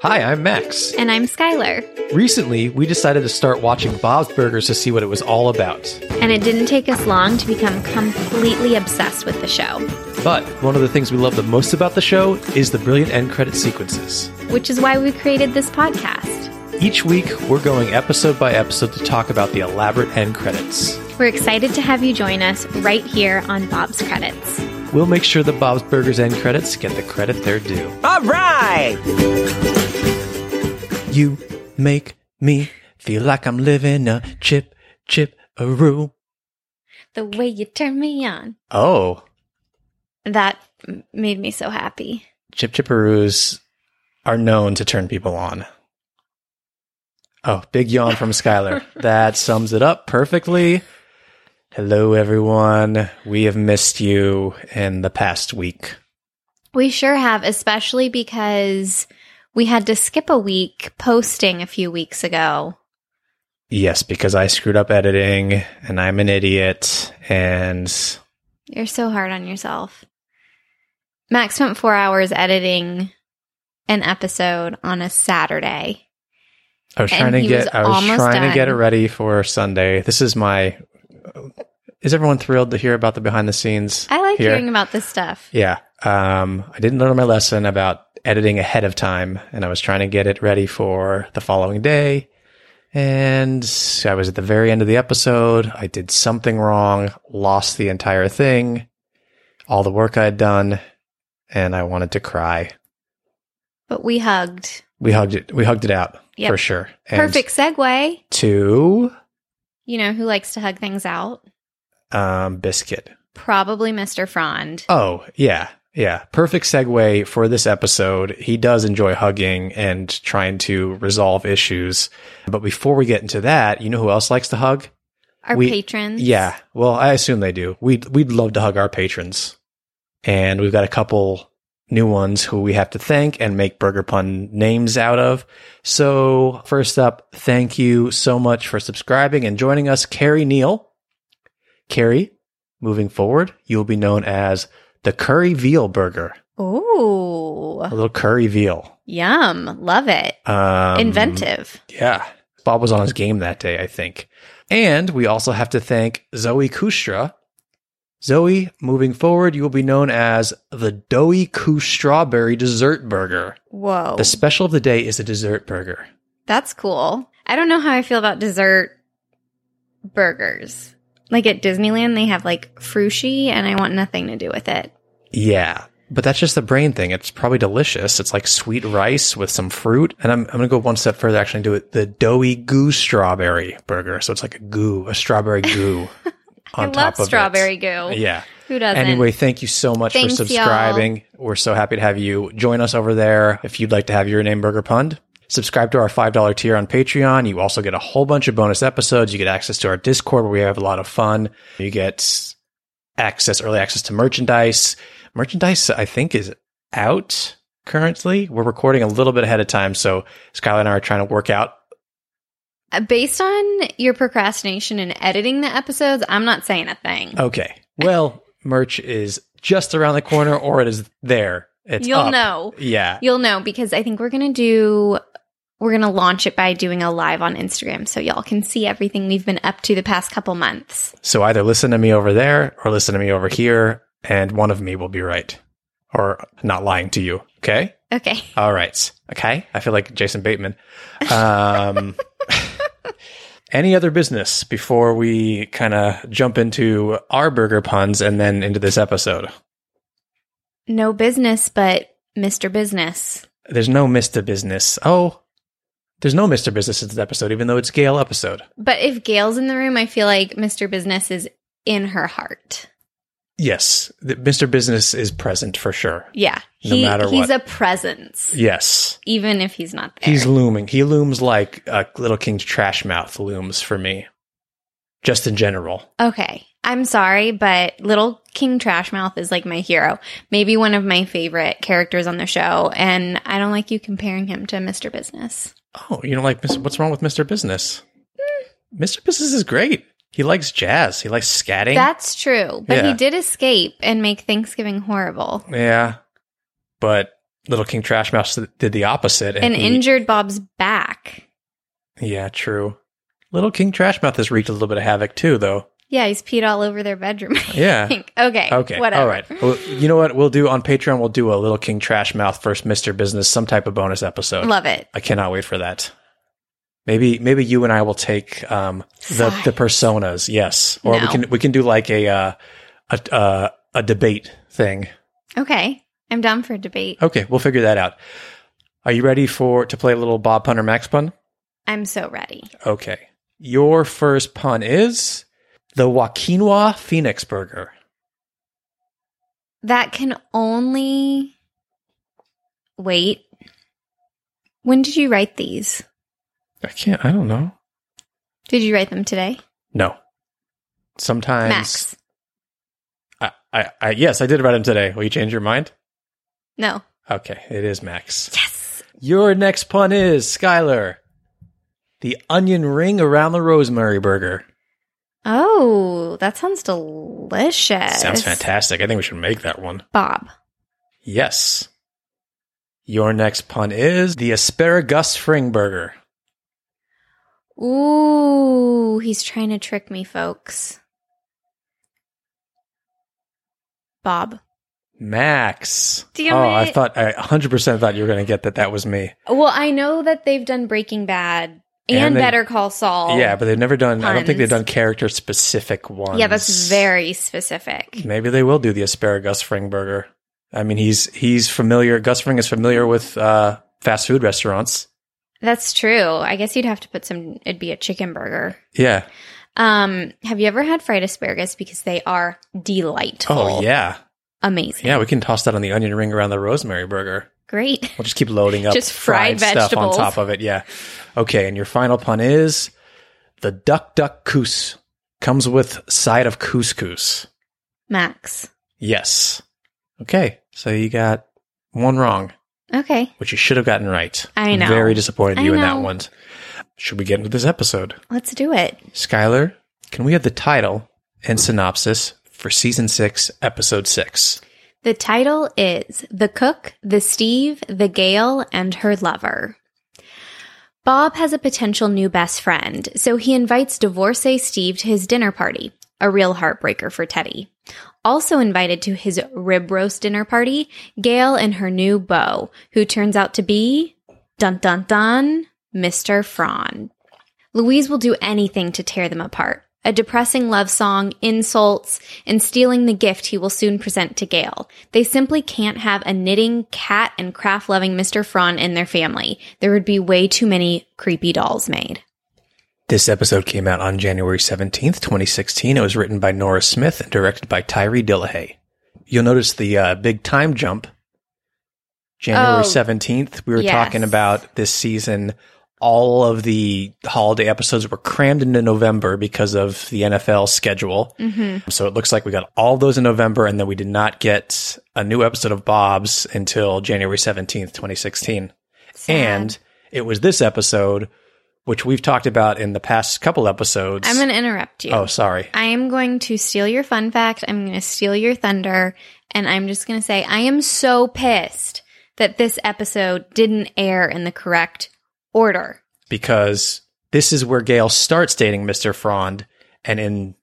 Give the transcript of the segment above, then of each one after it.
Hi, I'm Max. And I'm Skylar. Recently, we decided to start watching Bob's Burgers to see what it was all about. And it didn't take us long to become completely obsessed with the show, But one of the things we love the most about the show is the brilliant end credit sequences. which is why we created this podcast. Each week, we're going episode by episode to talk about the elaborate end credits. We're excited to have you join us right here on Bob's Credits. We'll make sure the Bob's Burgers end credits get the credit they're due. All right. You make me feel like I'm living a chip, chip, a roo. The way you turn me on. Oh, That made me so happy. chip chipperoos are known to turn people on. Oh, big yawn from Skylar. that sums it up perfectly. Hello, everyone. We have missed you in the past week. We sure have, especially because we had to skip a week posting a few weeks ago. Yes, because I screwed up editing and I'm an idiot. And You're so hard on yourself. Max spent four hours editing an episode on a Saturday. I was trying to get I was trying to get it ready for Sunday. This is my Is everyone thrilled to hear about the behind the scenes? I like here? hearing about this stuff. Yeah. Um, I didn't learn my lesson about editing ahead of time, and I was trying to get it ready for the following day. And I was at the very end of the episode. I did something wrong, lost the entire thing, all the work I'd done, and I wanted to cry. But we hugged. We hugged it. We hugged it out Yep. for sure. And Perfect segue. To You know who likes to hug things out? um, biscuit. Probably Mr. Frond. Oh, yeah. Yeah. Perfect segue for this episode. He does enjoy hugging and trying to resolve issues. But before we get into that, you know who else likes to hug? Our we- patrons. Yeah. Well, I assume they do. We'd, we'd love to hug our patrons. And we've got a couple new ones who we have to thank and make Burger Pun names out of. So first up, thank you so much for subscribing and joining us, Carrie Neal. Carrie, moving forward, you will be known as the Curry Veal Burger. Ooh. A little curry veal. Yum. Love it. Um, Inventive. Yeah. Bob was on his game that day, I think. And we also have to thank Zoe Kustra. Zoe, moving forward, you will be known as the Doughy Koo Strawberry Dessert Burger. Whoa. The special of the day is a dessert burger. That's cool. I don't know how I feel about dessert burgers. Like at Disneyland, they have like frushi, and I want nothing to do with it. Yeah. But that's just the brain thing. It's probably delicious. It's like sweet rice with some fruit. And I'm, I'm going to go one step further actually and do it the doughy goo strawberry burger. So it's like a goo, a strawberry goo I on love top of strawberry it. goo. Yeah. Who doesn't? Anyway, thank you so much Thanks, for subscribing. We're so happy to have you join us over there. If you'd like to have your name burger punned, subscribe to our $5 tier on Patreon. You also get a whole bunch of bonus episodes. You get access to our Discord where we have a lot of fun. You get access, early access to merchandise. Merchandise, I think, is out currently. We're recording a little bit ahead of time. So Skylar and I are trying to work out. Uh, Based on your procrastination in editing the episodes, I'm not saying a thing. Okay. Well, merch is just around the corner or it is there. It's You'll up. know. Yeah. You'll know because I think we're going to do, we're going to launch it by doing a live on Instagram so y'all can see everything we've been up to the past couple months. So either listen to me over there or listen to me over here, and one of me will be right. or not lying to you. Okay. Okay. All right. Okay. I feel like Jason Bateman. Um, any other business before we kind of jump into our burger puns and then into this episode? No business, but Mr. Business. There's no Mr. Business. Oh, there's no Mr. Business in this episode, even though it's Gayle episode. But if Gayle's in the room, I feel like Mr. Business is in her heart. Yes, the- Mr. Business is present for sure. Yeah. No He, matter he's what. a presence, Yes, even if he's not there. he's looming. He looms like a Little King's trash mouth looms for me, just in general. okay. I'm sorry, but Little King Trashmouth is like my hero. Maybe one of my favorite characters on the show. And I don't like you comparing him to Mr. Business. Oh, you don't like what's wrong with Mr. Business? Hmm. Mr. Business is great. He likes jazz. He likes scatting. That's true. But Yeah. he did escape and make Thanksgiving horrible. yeah, but Little King Trash Mouth did the opposite And he- injured Bob's back. Yeah, true. Little King Trash Mouth has wreaked a little bit of havoc too, though. Yeah, he's peed all over their bedroom. I Yeah. think. Okay. Okay. Whatever. All right. Well, you know what we'll do on Patreon? We'll do a Little King Trash Mouth first, Mr. Business, some type of bonus episode. Love it. I cannot wait for that. Maybe maybe you and I will take um, the Sides. the personas, yes, or we can we can do like a uh, a uh, a debate thing. Okay. I'm down for a debate. Okay, we'll figure that out. Are you ready for to play a little Bob Pun or Max Pun? I'm so ready. Okay, your first pun is the Waquinoa Phoenix Burger. That can only wait. When did you write these? I can't. I don't know. Did you write them today? No. Sometimes. Max. I, I, I, yes, I did write them today. Will you change your mind? No. Okay, it is Max. Yes. Your next pun is Skylar. The onion ring around the rosemary burger. Oh, that sounds delicious. Sounds fantastic. I think we should make that one. Bob. Yes. Your next pun is the asparagus fring burger. Ooh, he's trying to trick me, folks. Bob. Max. Damn oh, I thought I 100% thought you were going to get that that was me. Well, I know that they've done Breaking Bad and, And they- Better Call Saul. Yeah, but they've never done I don't think they've done character specific ones. Yeah, that's very specific. Maybe they will do the asparagus fring burger. I mean, he's he's familiar. Gus Fring is familiar with uh, fast food restaurants. That's true. I guess you'd have to put some it'd be a chicken burger. Yeah. Um, have you ever had fried asparagus because they are delightful. Oh yeah. Amazing. Yeah, we can toss that on the onion ring around the rosemary burger. Great. We'll just keep loading up Just fried stuff on top of it. Yeah. Okay, and your final pun is the duck duck coos comes with side of couscous. Max. Yes. Okay, so you got one wrong, Okay. which you should have gotten right. I know. Very disappointed in I you in that one. Should we get into this episode? Let's do it. Skylar, can we have the title and synopsis for season six, episode six? The title is The Cook, The Steve, The Gayle, and Her Lover. Bob has a potential new best friend, so he invites divorcee Steve to his dinner party, a real heartbreaker for Teddy. Also invited to his rib roast dinner party, Gayle and her new beau, who turns out to be, dun dun dun, Mr. Frond. Louise will do anything to tear them apart. A depressing love song, insults, and stealing the gift he will soon present to Gayle. They simply can't have a knitting, cat, and craft loving Mr. Frond in their family. There would be way too many creepy dolls made. This episode came out on January 17th, 2016. It was written by Nora Smith and directed by Tyree Dillihay. You'll notice the uh, big time jump. January Oh, 17th, we were yes. talking about this season. All of the holiday episodes were crammed into November because of the NFL schedule. Mm-hmm. So it looks like we got all those in November, and then we did not get a new episode of Bob's until January 17th, 2016. And it was this episode, which we've talked about in the past couple episodes. I'm going to interrupt you. oh, sorry. I am going to steal your fun fact. I'm going to steal your thunder. And I'm just going to say, I am so pissed that this episode didn't air in the correct order. Because this is where Gayle starts dating Mr. Frond, and in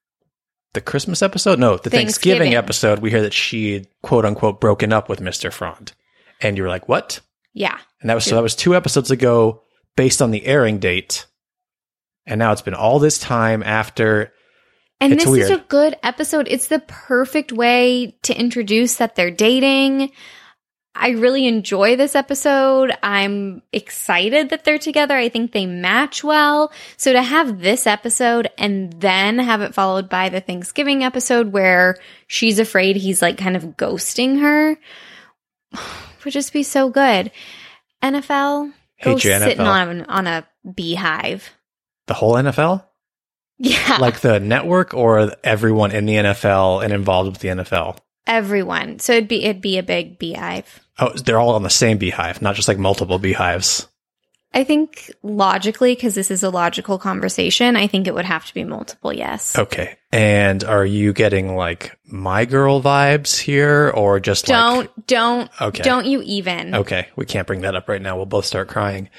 the Christmas episode? No, the Thanksgiving, Thanksgiving. episode, we hear that she had, quote unquote broken up with Mr. Frond. And you were like, what? Yeah. And that was so that was two episodes ago based on the airing date. And now it's been all this time after And It's this is a good episode. It's the perfect way to introduce that they're dating. I really enjoy this episode. I'm excited that they're together. I think they match well. So to have this episode and then have it followed by the Thanksgiving episode where she's afraid he's like kind of ghosting her would just be so good. NFL, go Hate you, sitting NFL. on, on a beehive. the whole NFL? Yeah. Like the network or everyone in the NFL and involved with the NFL? Everyone. So it'd be it'd be a big beehive. Oh, they're all on the same beehive, not just like multiple beehives. I think logically, because this is a logical conversation, I think it would have to be multiple. Yes. Okay. And are you getting like my girl vibes here or just like Don't don't Okay. don't you even? Okay, we can't bring that up right now. We'll both start crying.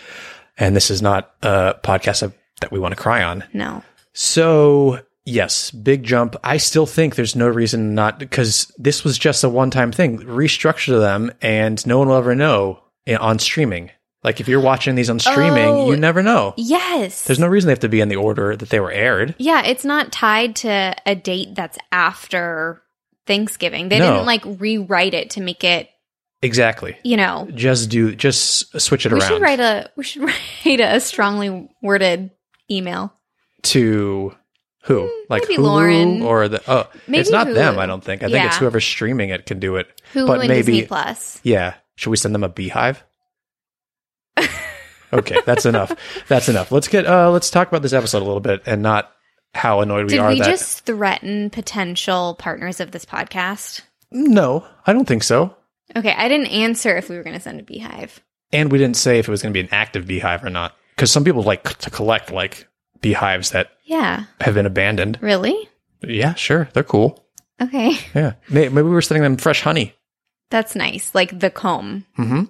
And this is not a podcast that we want to cry on. No. So, yes, big jump. I still think there's no reason not because this was just a one-time thing. Restructure them and no one will ever know eh, on streaming. Like if you're watching these on streaming, Oh. you never know. Yes. There's no reason they have to be in the order that they were aired. Yeah, it's not tied to a date that's after Thanksgiving. They No. didn't like rewrite it to make it. Exactly. You know, Just do just switch it we around We should write a we should write a strongly worded email. to who? Like maybe Hulu Lauren. or the oh, Maybe it's not them, I don't think. I think it's whoever's streaming it can do it. Hulu But and maybe- Disney Plus. Yeah. Should we send them a beehive? okay, that's enough. That's enough. Let's get uh let's talk about this episode a little bit and not how annoyed we are. Did are we that just threaten potential partners of this podcast? No, I don't think so. Okay, I didn't answer if we were going to send a beehive. And we didn't say if it was going to be an active beehive or not cuz some people like to collect like beehives that Yeah, have been abandoned. really? Yeah, sure. They're cool. Okay, Yeah. May- Maybe we were sending them fresh honey. that's nice. Like the comb. Mhm.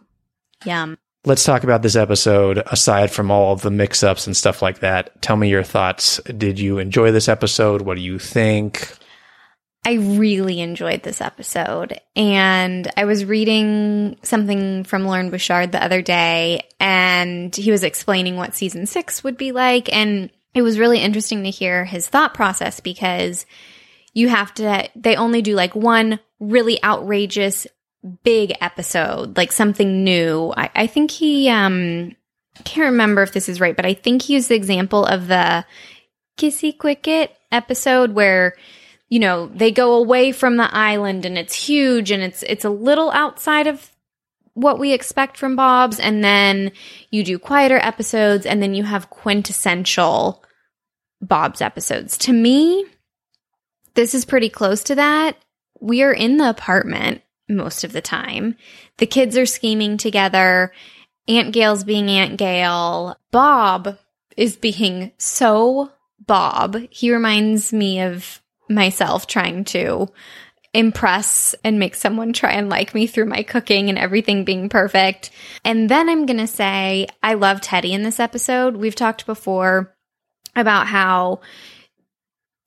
Yum. Let's talk about this episode aside from all of the mix ups and stuff like that. Tell me your thoughts. Did you enjoy this episode? What do you think? I really enjoyed this episode. And I was reading something from Loren Bouchard the other day, and he was explaining what season six would be like. And it was really interesting to hear his thought process because you have to, they only do like one really outrageous big episode, like something new. I, I think he, um, can't remember if this is right, but I think he used the example of the Kissy Quicket episode where you know they go away from the island and it's huge and it's it's a little outside of what we expect from Bob's and then you do quieter episodes and then you have quintessential Bob's episodes. To me, this is pretty close to that. We are in the apartment most of the time. The kids are scheming together. Aunt Gayle's being Aunt Gayle. Bob is being so Bob. He reminds me of myself trying to impress and make someone try and like me through my cooking and everything being perfect. And then I'm going to say I love Teddy in this episode. We've talked before about how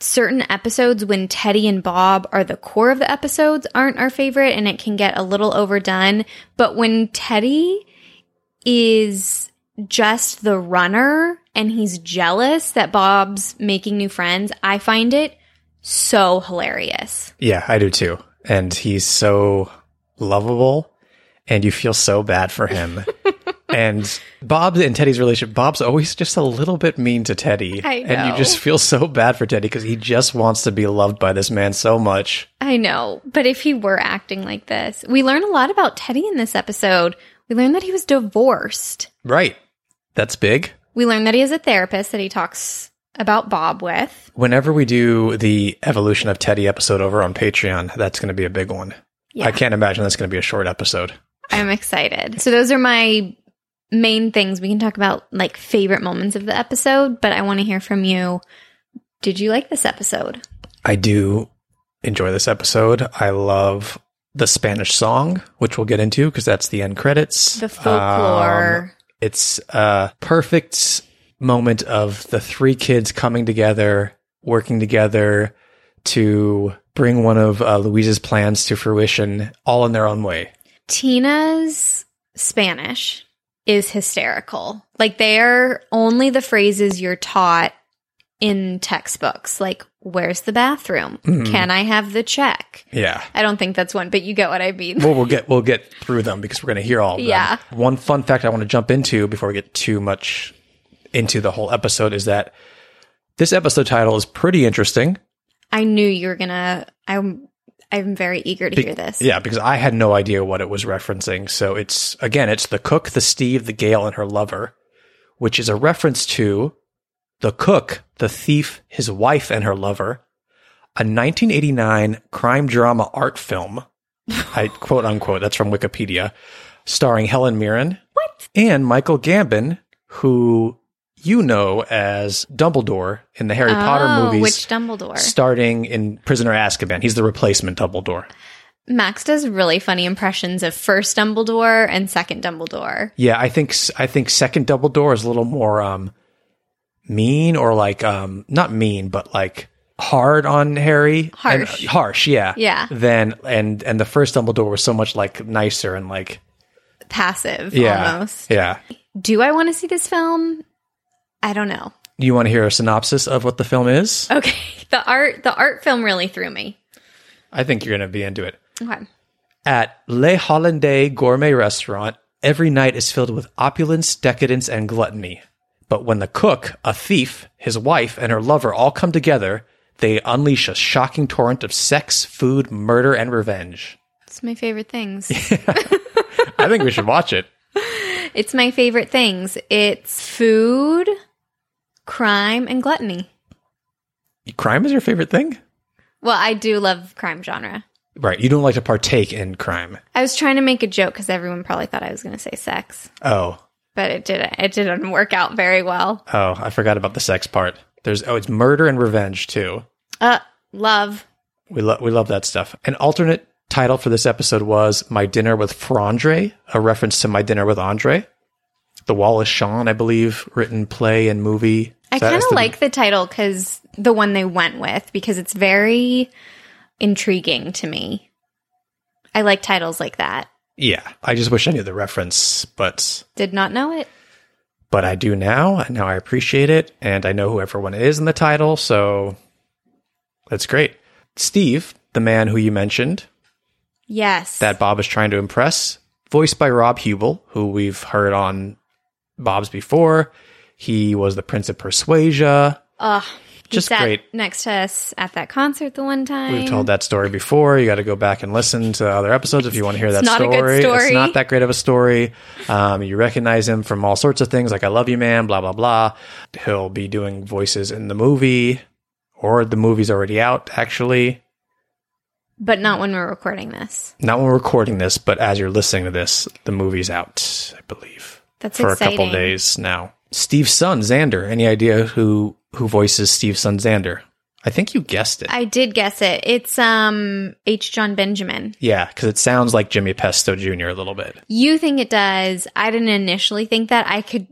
certain episodes when Teddy and Bob are the core of the episodes aren't our favorite and it can get a little overdone. But when Teddy is just the runner and he's jealous that Bob's making new friends, I find it so hilarious. Yeah, I do too. And he's so lovable and you feel so bad for him. and Bob and Teddy's relationship, Bob's always just a little bit mean to Teddy. And you just feel so bad for Teddy because he just wants to be loved by this man so much. I know, but if he were acting like this, we learn a lot about Teddy in this episode. We learn that he was divorced. Right. That's big. We learn that he has a therapist that he talks about Bob with. Whenever we do the evolution of Teddy episode over on Patreon, that's going to be a big one. Yeah. I can't imagine that's going to be a short episode. I'm excited. So those are my main things. We can talk about like favorite moments of the episode, but I want to hear from you. Did you like this episode? I do enjoy this episode. I love the Spanish song, which we'll get into because that's the end credits. The folklore. Um, it's a perfect moment of the three kids coming together, working together, to bring one of uh, Louise's plans to fruition, all in their own way. Tina's Spanish is hysterical. Like they're only the phrases you're taught in textbooks. Like, where's the bathroom? Mhm. Can I have the check? Yeah. I don't think that's one, but you get what I mean. Well, we'll get we'll get through them because we're going to hear all of them. Yeah. One fun fact I want to jump into before we get too much into the whole episode is that this episode title is pretty interesting. I knew you were gonna. I'm. I'm very eager to Be- hear this. Yeah, because I had no idea what it was referencing. So it's again, it's the cook, the Steve, the Gayle, and her lover, which is a reference to the cook, the thief, his wife, and her lover, a 1989 crime drama art film. I quote unquote. That's from Wikipedia, starring Helen Mirren. What? And Michael Gambon, who you know as Dumbledore in the Harry Potter Oh, movies. Which Dumbledore? Starting in Prisoner Azkaban, he's the replacement Dumbledore. Max does really funny impressions of first Dumbledore and second Dumbledore. Yeah, I think I think second Dumbledore is a little more um mean or like um not mean but like hard on Harry. And- Harsh. harsh, yeah. Yeah. Then and and the first Dumbledore was so much like nicer and like Passive, yeah. almost. Yeah. Do I want to see this film? I don't know. You want to hear a synopsis of what the film is? Okay, the art, the art film really threw me. I think you're going to be into it. Okay. At Le Hollandais Gourmet Restaurant, every night is filled with opulence, decadence, and gluttony. But when the cook, a thief, his wife, and her lover all come together, they unleash a shocking torrent of sex, food, murder, and revenge. It's my favorite things. I think we should watch it. it's my favorite things. It's food, crime, and gluttony. Crime is your favorite thing? Well, I do love crime genre. Right. You don't like to partake in crime. I was trying to make a joke because everyone probably thought I was going to say sex, Oh. but it didn't. It didn't work out very well. Oh, I forgot about the sex part. There's oh, it's murder and revenge too. Uh, love. We love we love that stuff. An alternate title for this episode was "My Dinner with Frandre," a reference to "My Dinner with Andre," the Wallace Shawn, I believe, written play and movie. I kind of like the title because the one they went with because it's very intriguing to me. I like titles like that. Yeah, I just wish I knew the reference, but Did not know it. but I do now, and now I appreciate it, and I know who everyone is in the title, so that's great. Steve, the man who you mentioned, Yes. that Bob is trying to impress, voiced by Rob Huebel, who we've heard on Bob's before. He was the Prince of Persuasia. Ugh. Just great. next to us at that concert the one time. We've told that story before. You got to go back and listen to other episodes if you want to hear that not good story. It's not that great of a story. Um, you recognize him from all sorts of things, like "I Love You, Man," blah blah blah. He'll be doing voices in the movie, or the movie's already out. Actually, but not when we're recording this. not when we're recording this, but as you're listening to this, the movie's out. I believe That's for exciting. a couple days now. Steve's son Xander. Any idea who who voices Steve's son Xander? I think you guessed it. I did guess it. It's um H. Jon Benjamin. yeah, because it sounds like Jimmy Pesto Jr. a little bit. You think it does. I didn't initially think that. I could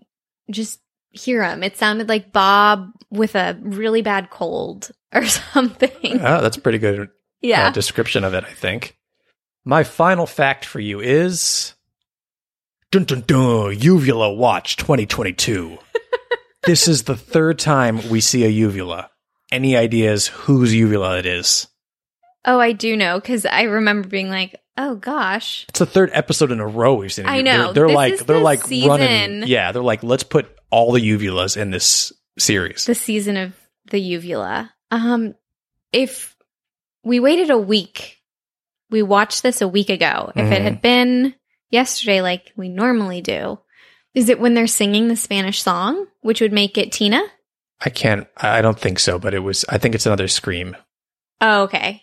just hear him. It sounded like Bob with a really bad cold or something. Oh, that's pretty good yeah. uh, description of it, I think. My final fact for you is dun dun dun uvula watch 2022. this is the third time we see a uvula. Any ideas whose uvula it is? oh, I do know because I remember being like, oh gosh. It's the third episode in a row we've seen. a I know. They're, they're like they're the like running. Yeah, they're like let's put all the uvulas in this series. The season of the uvula. Um, if we waited a week, we watched this a week ago. If it Mhm. had been yesterday, like we normally do, is it when they're singing the Spanish song, which would make it Tina? I can't. I don't think so, but it was. I think it's another scream. Oh, okay.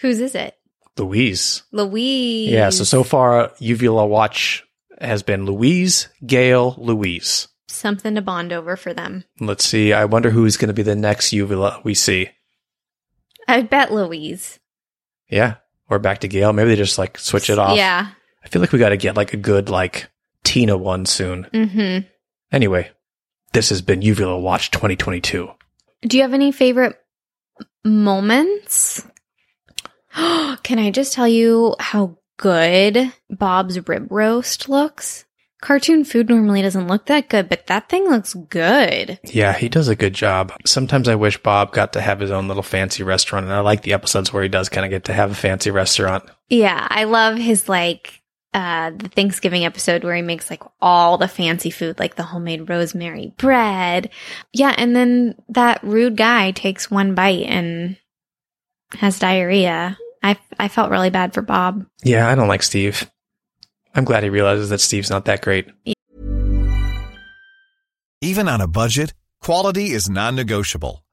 Whose is it? Louise. Louise. Yeah, so so far Uvula Watch has been Louise, Gayle, Louise. something to bond over for them. Let's see. I wonder who's going to be the next Uvula we see. I bet Louise. Yeah, we're back to Gayle. Maybe they just like switch it off. Yeah. I feel like we got to get like a good like Tina one soon. Mm-hmm. Anyway, this has been Uvula Watch 2022. Do you have any favorite moments. Can I just tell you how good Bob's rib roast looks? Cartoon food normally doesn't look that good, but that thing looks good. Yeah, he does a good job. Sometimes I wish Bob got to have his own little fancy restaurant, and I like the episodes where he does kind of get to have a fancy restaurant. Yeah, I love his like uh the Thanksgiving episode where he makes like all the fancy food like the homemade rosemary bread. Yeah, and then that rude guy takes one bite and has diarrhea. I I felt really bad for Bob. Yeah, I don't like Steve. I'm glad he realizes that Steve's not that great. Even on a budget, quality is non-negotiable.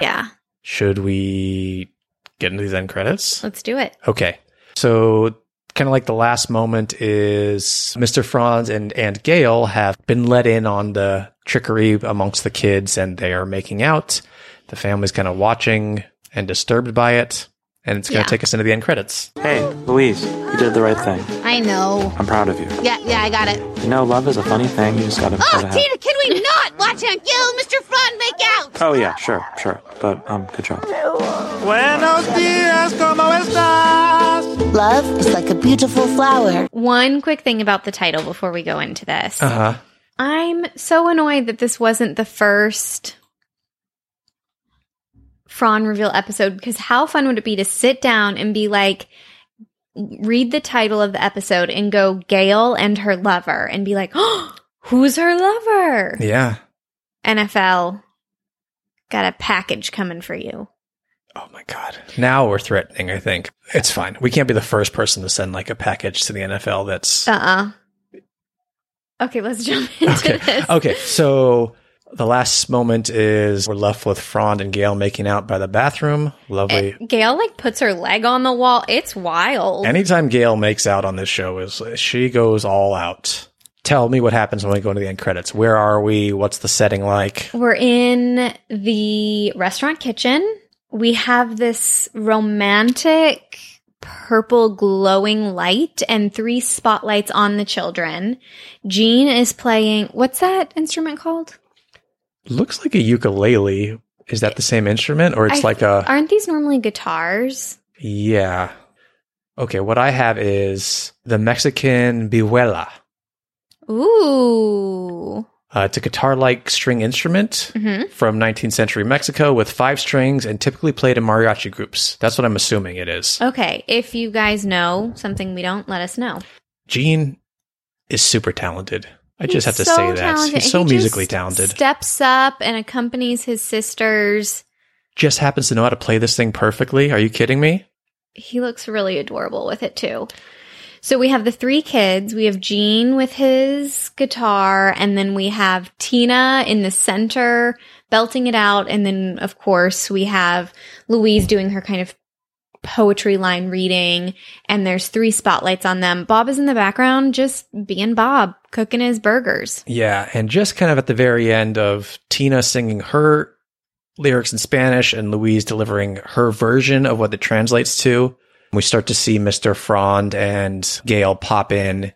Yeah, Should we get into these end credits? let's do it. Okay. So kind of like the last moment is Mr. Frond and and Gayle have been let in on the trickery amongst the kids and they are making out. The family's kind of watching and disturbed by it. And it's going to Yeah. take us into the end credits. Hey, Louise, you did the right thing. I know. I'm proud of you. Yeah, yeah, I got it. You know, love is a funny thing. You just gotta. Oh, gotta have- Tina, can we not watch him Gil and Mr. Frond make out? Oh yeah, sure, sure. But um, good job. Love is like a beautiful flower. One quick thing about the title before we go into this. Uh huh. I'm so annoyed that this wasn't the first Frond reveal episode because how fun would it be to sit down and be like, read the title of the episode and go Gayle and her lover and be like, oh, who's her lover? Yeah. NFL got a package coming for you. Oh my God. Now we're threatening, I think. It's fine. We can't be the first person to send like a package to the NFL that's. Uh uh Okay, let's jump into Okay. this. Okay. So the last moment is we're left with Frond and Gayle making out by the bathroom. Lovely. Gayle like puts her leg on the wall. It's wild. Anytime Gayle makes out on this show is she goes all out. Tell me what happens when we go into the end credits. Where are we? What's the setting like? We're in the restaurant kitchen. We have this romantic purple glowing light and three spotlights on the children. Gene is playing, what's that instrument called? Looks like a ukulele. Is that the same instrument or it's I- like a Aren't these normally guitars? Yeah. Okay, what I have is the Mexican vihuela. Ooh. Uh, it's a guitar-like string instrument Mhm. from 19th century Mexico with five strings and typically played in mariachi groups. That's what I'm assuming it is. Okay, if you guys know something we don't, let us know. Gene is super talented. I just have to so say that he's so He musically talented. Steps up and accompanies his sisters just happens to know how to play this thing perfectly. Are you kidding me? He looks really adorable with it too. So we have the three kids. We have Gene with his guitar, and then we have Tina in the center belting it out. And then, of course, we have Louise doing her kind of poetry line reading, and there's three spotlights on them. Bob is in the background, just being Bob, cooking his burgers. Yeah, and just kind of at the very end of Tina singing her lyrics in Spanish and Louise delivering her version of what it translates to, we start to see Mr. Frond and Gayle pop in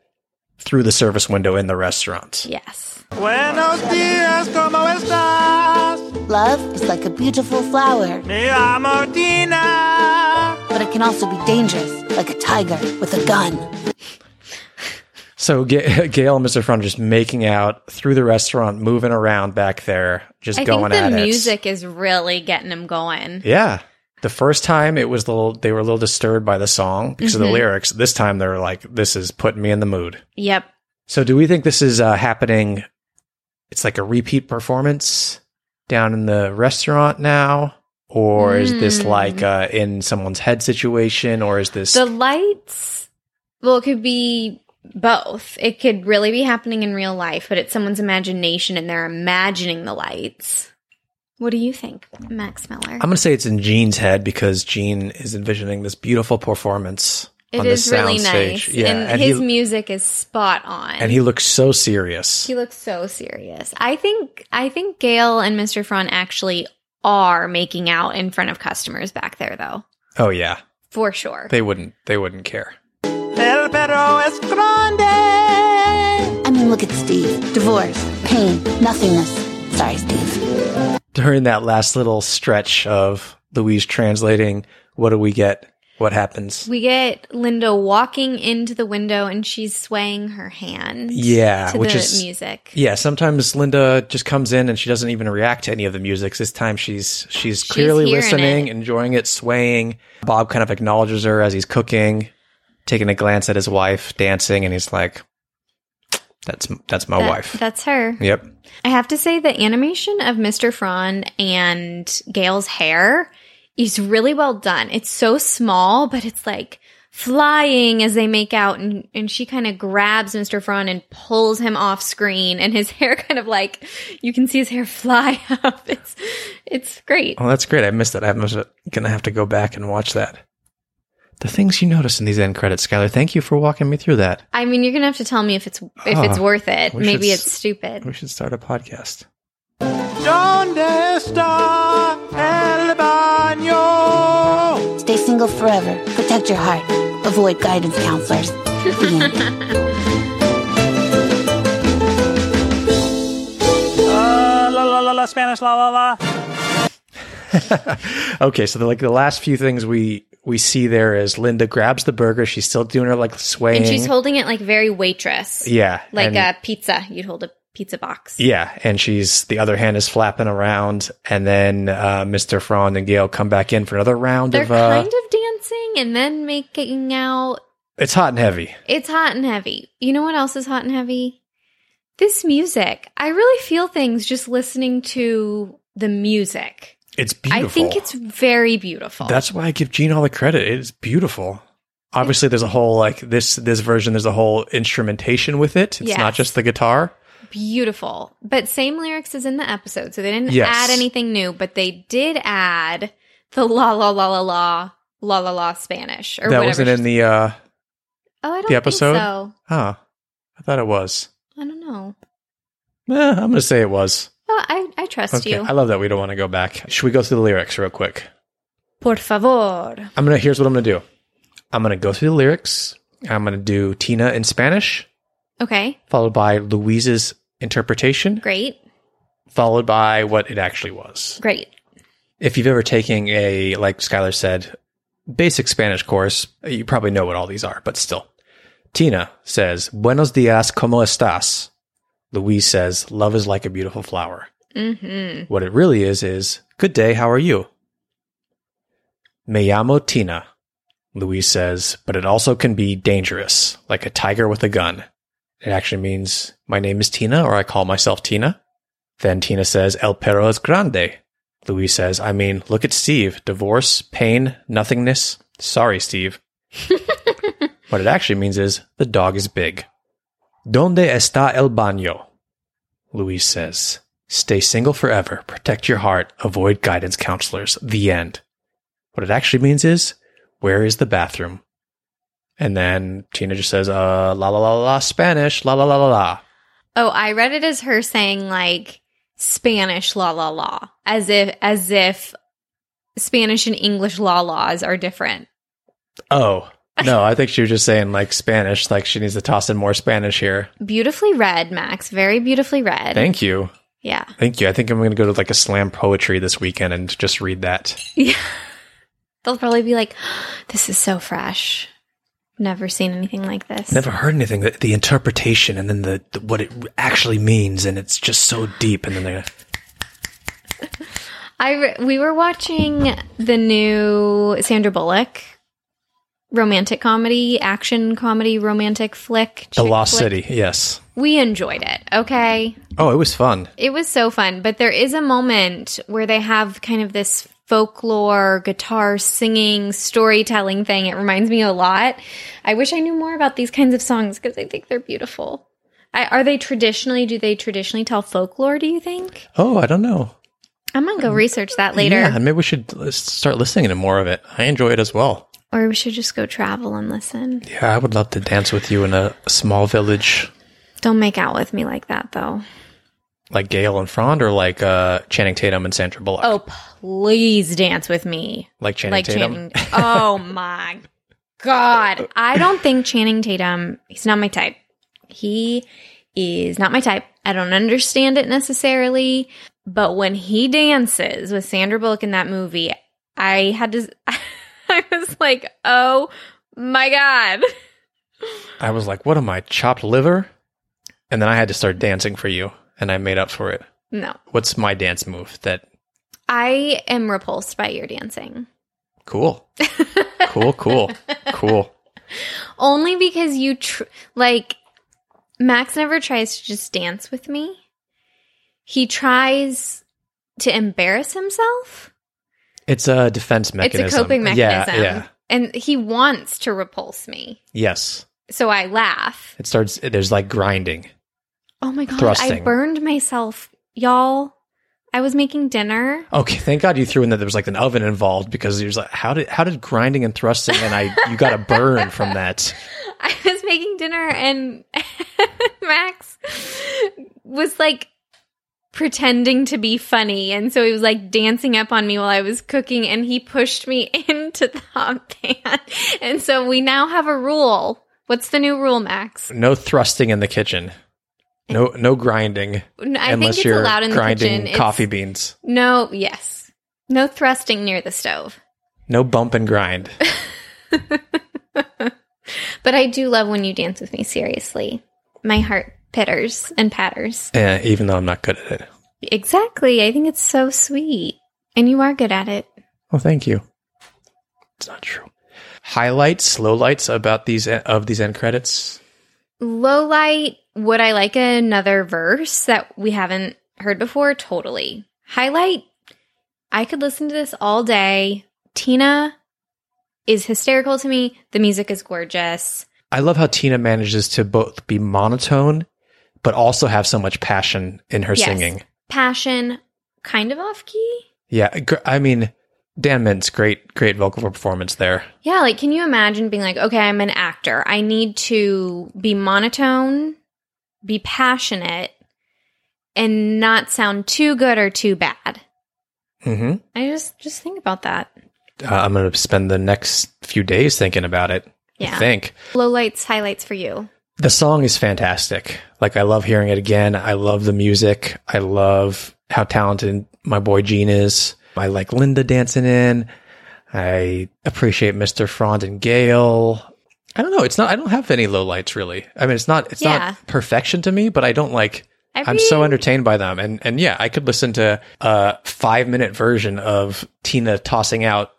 through the service window in the restaurant. Yes. Buenos dias, ¿cómo estás? Love is like a beautiful flower, Me llamo Tina. but it can also be dangerous, like a tiger with a gun. So Ga- Gayle and Mr. Frond are just making out through the restaurant, moving around back there, just I going think at the it. music is really getting them going. Yeah. The first time it was a little, they were a little disturbed by the song because of the lyrics. This time they're like, this is putting me in the mood. Yep. So do we think this is uh, happening? It's like a repeat performance down in the restaurant now? Or is this Hmm. like uh, in someone's head situation? Or is this. The lights, well, it could be both. It could really be happening in real life, but it's someone's imagination and they're imagining the lights. What do you think, Max Miller? I'm going to say it's in Gene's head because Gene is envisioning this beautiful performance It on is the really nice. Yeah, and, he, his music is spot on. and he looks so serious. He looks so serious. I think I think Gayle and Mr. Frond actually are making out in front of customers back there though. oh yeah, For sure. they wouldn't. They wouldn't care. El perro es grande. I mean, look at Steve. Divorce, pain, nothingness. Sorry, Steve. During that last little stretch of Louise translating, what do we get? What happens? we get Linda walking into the window and she's swaying her hand. Yeah, to which the is- music. Yeah, sometimes Linda just comes in and she doesn't even react to any of the music. This time she's she's clearly hearing listening, it. enjoying it, swaying. Bob kind of acknowledges her as he's cooking, taking a glance at his wife dancing, and he's like, "That's that's my That- wife." That's her. Yep. I have to say the animation of Mr. Frond and Gayle's hair is really well done. It's so small, but it's like flying as they make out and, and she kind of grabs Mr. Frond and pulls him off screen and his hair kind of like you can see his hair fly up. It's it's great. Oh, that's great. I missed it. I'm gonna have to go back and watch that. The things you notice in these end credits, Skylar. Thank you for walking me through that. I mean, you're going to have to tell me if it's if it's worth it. Maybe should it's stupid. We should start a podcast. ¿Dónde está el baño? Stay single forever. Protect your heart. Avoid guidance counselors. The end. Ah, la la la la Spanish la la la. Okay, so the, like the last few things we we see there is Linda grabs the burger. She's still doing her like swaying. And she's holding it like very waitress. yeah, Like and- a pizza. You'd hold a pizza box. Yeah, and she's the other hand is flapping around, and then uh, Mr. Frond and Gayle come back in for another round They're of. Uh, kind of dancing and then making out. it's hot and heavy. It's hot and heavy. You know what else is hot and heavy? This music. I really feel things just listening to the music. It's beautiful. I think it's very beautiful. That's why I give Gene all the credit. It is beautiful. Obviously, there's a whole like this this version. There's a whole instrumentation with it. It's Yes. not just the guitar. beautiful. But same lyrics as in the episode. So they didn't Yes. add anything new, but they did add the la la la la la la la la Spanish or that whatever. wasn't in the. uh oh, I don't the episode? think so. Oh, I thought it was. I don't know. Eh, I'm gonna say it was. Oh, I, I trust Okay, you. I love that we don't want to go back. Should we go through the lyrics real quick? Por favor. I'm gonna. Here's what I'm gonna do. I'm gonna go through the lyrics. I'm gonna do Tina in Spanish, Okay, followed by Louise's interpretation, great, followed by what it actually was. great. If you've ever taken a, like Skylar said, basic Spanish course, you probably know what all these are, but still. Tina says, Buenos dias, ¿cómo estás? Louise says, Love is like a beautiful flower. Mm-hmm. What it really is, is, Good day, how are you? Me llamo Tina. Louise says, but it also can be dangerous, like a tiger with a gun. It actually means, My name is Tina, or I call myself Tina. Then Tina says, El perro es grande. Louise says, I mean, look at Steve. Divorce, pain, nothingness. Sorry, Steve. what it actually means is the dog is big. Donde está el baño? Louise says, Stay single forever. Protect your heart. Avoid guidance counselors. The end. What it actually means is, where is the bathroom? And then Tina just says, uh, la la la la, Spanish, la la la la la. Oh, I read it as her saying like Spanish la la la, as if as if Spanish and English la laws are different. Oh, no, I think she was just saying like Spanish, like she needs to toss in more Spanish here. Beautifully read, Max. Very beautifully read. Thank you. yeah. Thank you. I think I'm going to go to like a slam poetry this weekend and just read that. Yeah. They'll probably be like, "This is so fresh. Never seen anything like this." Never heard anything. The, the interpretation and then the, the what it actually means, and it's just so deep. And then they're I re- we were watching the new Sandra Bullock romantic comedy, action comedy, romantic flick. the Lost flick. City. Yes. We enjoyed it. Okay. Oh, it was fun. It was so fun, but there is a moment where they have kind of this folklore, guitar singing, storytelling thing. It reminds me a lot. I wish I knew more about these kinds of songs because I think they're beautiful. I, are they traditionally, do they traditionally tell folklore, do you think? Oh, I don't know. I'm going to go research that later. Yeah, maybe we should uh, start listening to more of it. I enjoy it as well. Or we should just go travel and listen. Yeah, I would love to dance with you in a small village Don't make out with me like that, though. like Gayle and Frond, or like uh, Channing Tatum and Sandra Bullock. Oh, please dance with me. like Channing like Tatum. Channing. Oh my god! I don't think Channing Tatum. He's not my type. He is not my type. I don't understand it necessarily, but when he dances with Sandra Bullock in that movie, I had to. I was like, oh my god! I was like, "What am I, chopped liver?" And then I had to start dancing for you, and I made up for it. No, What's my dance move? That I am repulsed by your dancing. cool, cool, cool, cool. Only because you tr- like Max never tries to just dance with me. He tries to embarrass himself. It's a defense mechanism. It's a coping mechanism. Yeah, yeah. And he wants to repulse me. Yes. So I laugh. It starts. There's like grinding. Oh my god, I burned myself. Y'all, I was making dinner. Okay, thank God you threw in that there was like an oven involved because you're like, how did how did grinding and thrusting and I you got a burn from that? I was making dinner and Max was like pretending to be funny and so he was like dancing up on me while I was cooking and he pushed me into the hot pan. And so we now have a rule. What's the new rule, Max? No thrusting in the kitchen. No no grinding I think unless it's you're allowed in the grinding kitchen. It's- coffee beans. No, yes. No thrusting near the stove. No bump and grind. But I do love when you dance with me seriously. My heart pitters and patters. Yeah, even though I'm not good at it. Exactly. I think it's so sweet. And you are good at it. Well, thank you. It's not true. Highlights, lowlights about these of these end credits. Low light, would I like another verse that we haven't heard before? Totally. Highlight, I could listen to this all day. Tina is hysterical to me. The music is gorgeous. I love how Tina manages to both be monotone, but also have so much passion in her Yes. singing. Passion, kind of off key. Yeah, I mean, Dan Mintz, great, great vocal performance there. Yeah, like can you imagine being like, okay, I'm an actor. I need to be monotone, be passionate, and not sound too good or too bad. hmm I just just think about that. Uh, I'm going to spend the next few days thinking about it. Yeah. I think Lowlights, highlights for you. The song is fantastic. Like, I love hearing it again. I love the music. I love how talented my boy Gene is. I like Linda dancing in. I appreciate Mr. Frond and Gayle. I don't know. It's not. I don't have any lowlights really. I mean, it's not. It's Yeah. not perfection to me, but I don't like. I'm Every- so entertained by them, and and yeah, I could listen to a five minute version of Tina tossing out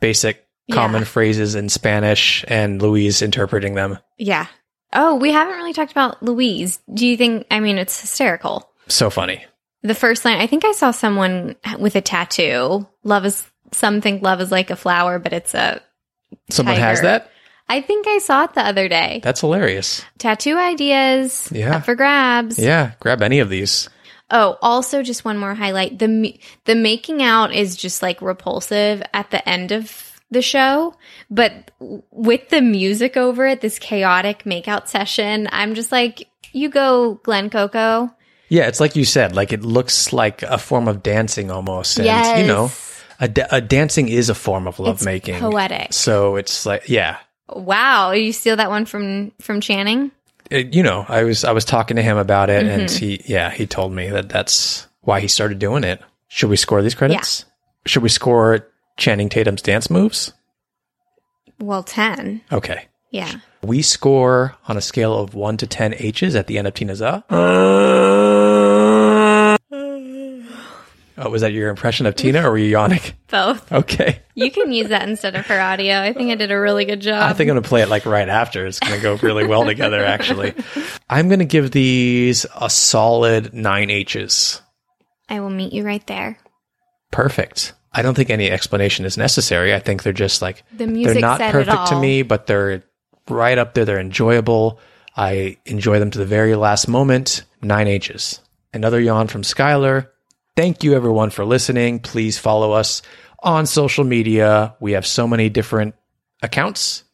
basic Yeah. common phrases in Spanish and Louise interpreting them. Yeah. Oh, we haven't really talked about Louise. Do you think? I mean, it's hysterical. So funny. The first line, I think I saw someone with a tattoo. Love is some think love is like a flower, but it's a Someone has that? I think I saw it the other day. That's hilarious. Tattoo ideas Yeah. up for grabs. Yeah, grab any of these. Oh, also just one more highlight. The the making out is just like repulsive at the end of the show, but with the music over it, this chaotic makeout session, I'm just like, you go, Glen Coco. Yeah, it's like you said, like it looks like a form of dancing almost. And, you know, a, da- a dancing is a form of It's lovemaking. poetic. So it's like, yeah. Wow, you steal that one from from Channing? It- you know, I was I was talking to him about it, and Mhm. he, yeah, he told me that that's why he started doing it. Should we score these credits? Should we score Channing Tatum's dance moves? Well, 10. Okay. Yeah. We score on a scale of one to ten H's at the end of Tina's Za. Oh, was that your impression of Tina, or were you yawning? Both. Okay. You can use that instead of her audio. I think I did a really good job. I think I'm going to play it like right after. It's going to go really well together, actually. I'm going to give these a solid nine H's. I will meet you right there. Perfect. I don't think any explanation is necessary. I think they're just like, The they're not perfect to me, but they're right up there. They're enjoyable. I enjoy them to the very last moment. Nine H's. Another yawn from Skylar. Thank you everyone for listening. Please follow us on social media. We have so many different accounts.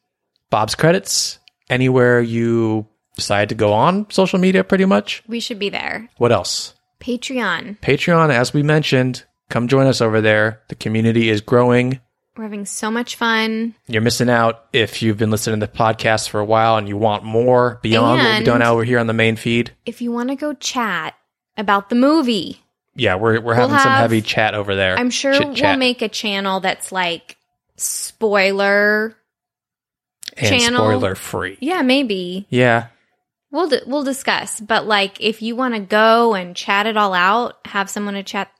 Bob's credits. Anywhere you decide to go on social media, pretty much. We should be there. What else? Patreon. Patreon, as we mentioned, come join us over there. The community is growing. We're having so much fun. You're missing out if you've been listening to the podcast for a while and you want more beyond what we've And- done over here on the main feed. If you want to go chat about the movie, Yeah, we're we're We'll having some heavy chat over there. I'm sure we'll make a channel that's like spoiler. and channel. spoiler free. Yeah, maybe. Yeah, We'll di- we'll discuss, but like if you want to go and chat it all out, have someone to chat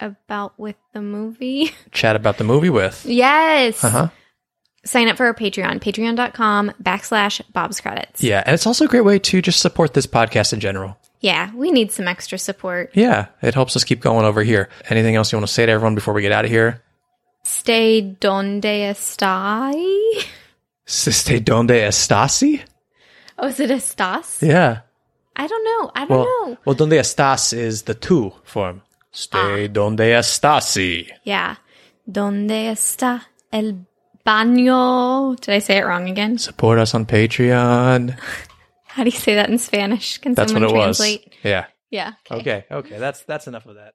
about with the movie. chat about the movie with. yes. Uh huh. Sign up for our Patreon, patreon.com backslash Bob's Credits. Yeah, and it's also a great way to just support this podcast in general. Yeah, we need some extra support. Yeah, it helps us keep going over here. Anything else you want to say to everyone before we get out of here? Stay donde estai? Siste donde estasi? Oh, is it estás? Yeah. I don't know. I don't Well, know. well, donde estás is the tu form. Stay Ah. donde estasi. Yeah. Donde está el baño? Did I say it wrong again? Support us on Patreon. How do you say that in Spanish? Can That's what someone it was. translate? Yeah. Yeah. Okay. Okay. That's that's enough of that.